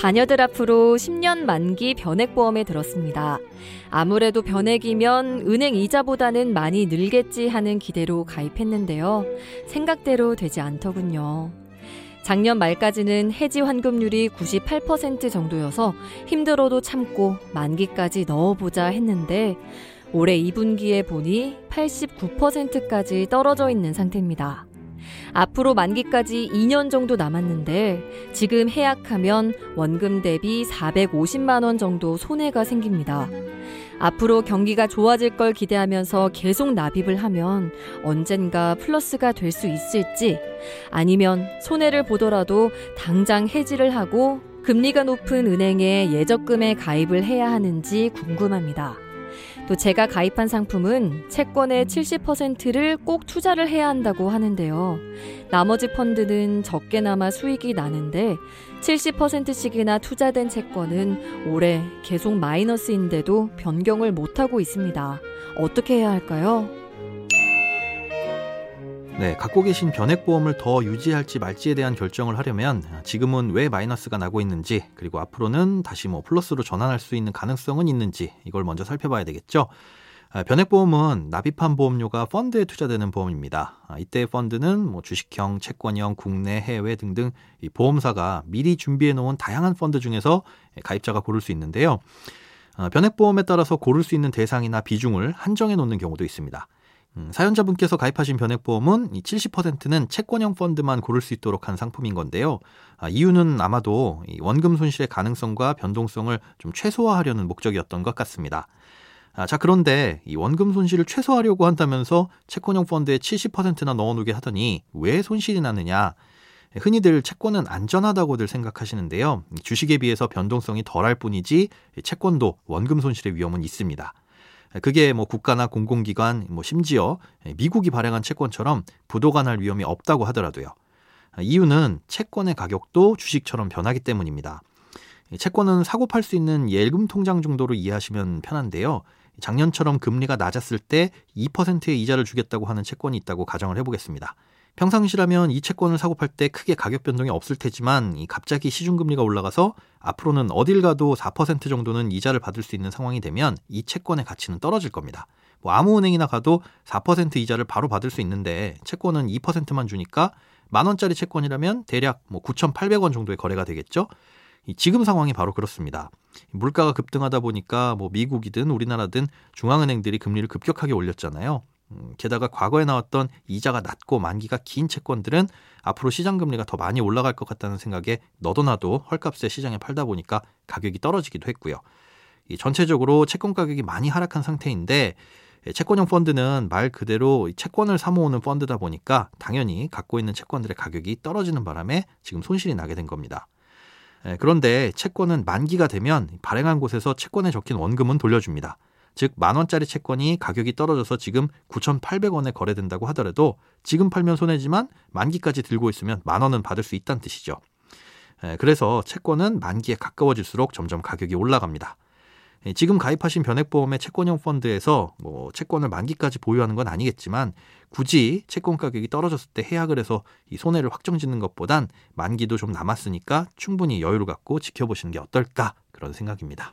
자녀들 앞으로 10년 만기 변액보험에 들었습니다. 아무래도 변액이면 은행 이자보다는 많이 늘겠지 하는 기대로 가입했는데요. 생각대로 되지 않더군요. 작년 말까지는 해지 환급률이 98% 정도여서 힘들어도 참고 만기까지 넣어보자 했는데 올해 2분기에 보니 89%까지 떨어져 있는 상태입니다. 앞으로 만기까지 2년 정도 남았는데 지금 해약하면 원금 대비 450만 원 정도 손해가 생깁니다. 앞으로 경기가 좋아질 걸 기대하면서 계속 납입을 하면 언젠가 플러스가 될 수 있을지 아니면 손해를 보더라도 당장 해지를 하고 금리가 높은 은행에 예적금에 가입을 해야 하는지 궁금합니다. 또 제가 가입한 상품은 채권의 70%를 꼭 투자를 해야 한다고 하는데요. 나머지 펀드는 적게나마 수익이 나는데 70%씩이나 투자된 채권은 올해 계속 마이너스인데도 변경을 못하고 있습니다. 어떻게 해야 할까요? 네, 갖고 계신 변액보험을 더 유지할지 말지에 대한 결정을 하려면 지금은 왜 마이너스가 나고 있는지 그리고 앞으로는 다시 뭐 플러스로 전환할 수 있는 가능성은 있는지 이걸 먼저 살펴봐야 되겠죠. 아, 변액보험은 납입한 보험료가 펀드에 투자되는 보험입니다. 아, 이때 펀드는 뭐 주식형, 채권형, 국내, 해외 등등 보험사가 미리 준비해 놓은 다양한 펀드 중에서 가입자가 고를 수 있는데요. 아, 변액보험에 따라서 고를 수 있는 대상이나 비중을 한정해 놓는 경우도 있습니다. 음, 사연자분께서 가입하신 변액보험은 70%는 채권형 펀드만 고를 수 있도록 한 상품인 건데요. 아, 이유는 아마도 원금 손실의 가능성과 변동성을 좀 최소화하려는 목적이었던 것 같습니다. 아, 자, 그런데 이 원금 손실을 최소화하려고 한다면서 채권형 펀드에 70%나 넣어놓게 하더니 왜 손실이 나느냐? 흔히들 채권은 안전하다고들 생각하시는데요. 주식에 비해서 변동성이 덜할 뿐이지 채권도 원금 손실의 위험은 있습니다. 그게 뭐 국가나 공공기관, 뭐 심지어 미국이 발행한 채권처럼 부도가 날 위험이 없다고 하더라도요. 이유는 채권의 가격도 주식처럼 변하기 때문입니다. 채권은 사고 팔 수 있는 예금 통장 정도로 이해하시면 편한데요. 작년처럼 금리가 낮았을 때 2%의 이자를 주겠다고 하는 채권이 있다고 가정을 해보겠습니다. 평상시라면 이 채권을 사고 팔 때 크게 가격 변동이 없을 테지만 갑자기 시중금리가 올라가서 앞으로는 어딜 가도 4% 정도는 이자를 받을 수 있는 상황이 되면 이 채권의 가치는 떨어질 겁니다. 뭐 아무 은행이나 가도 4% 이자를 바로 받을 수 있는데 채권은 2%만 주니까 만 원짜리 채권이라면 대략 뭐 9,800원 정도의 거래가 되겠죠. 지금 상황이 바로 그렇습니다. 물가가 급등하다 보니까 뭐 미국이든 우리나라든 중앙은행들이 금리를 급격하게 올렸잖아요. 음, 게다가 과거에 나왔던 이자가 낮고 만기가 긴 채권들은 앞으로 시장 금리가 더 많이 올라갈 것 같다는 생각에 너도 나도 헐값에 시장에 팔다 보니까 가격이 떨어지기도 했고요. 이 전체적으로 채권 가격이 많이 하락한 상태인데 채권형 펀드는 말 그대로 채권을 사모으는 펀드다 보니까 당연히 갖고 있는 채권들의 가격이 떨어지는 바람에 지금 손실이 나게 된 겁니다. 그런데 채권은 만기가 되면 발행한 곳에서 채권에 적힌 원금은 돌려줍니다. 즉, 만 원짜리 채권이 가격이 떨어져서 지금 9,800원에 거래된다고 하더라도 지금 팔면 손해지만 만기까지 들고 있으면 만 원은 받을 수 있다는 뜻이죠. 그래서 채권은 만기에 가까워질수록 점점 가격이 올라갑니다. 지금 가입하신 변액보험의 채권형 펀드에서 뭐 채권을 만기까지 보유하는 건 아니겠지만 굳이 채권 가격이 떨어졌을 때 해약을 해서 이 손해를 확정짓는 것보단 만기도 좀 남았으니까 충분히 여유를 갖고 지켜보시는 게 어떨까 그런 생각입니다.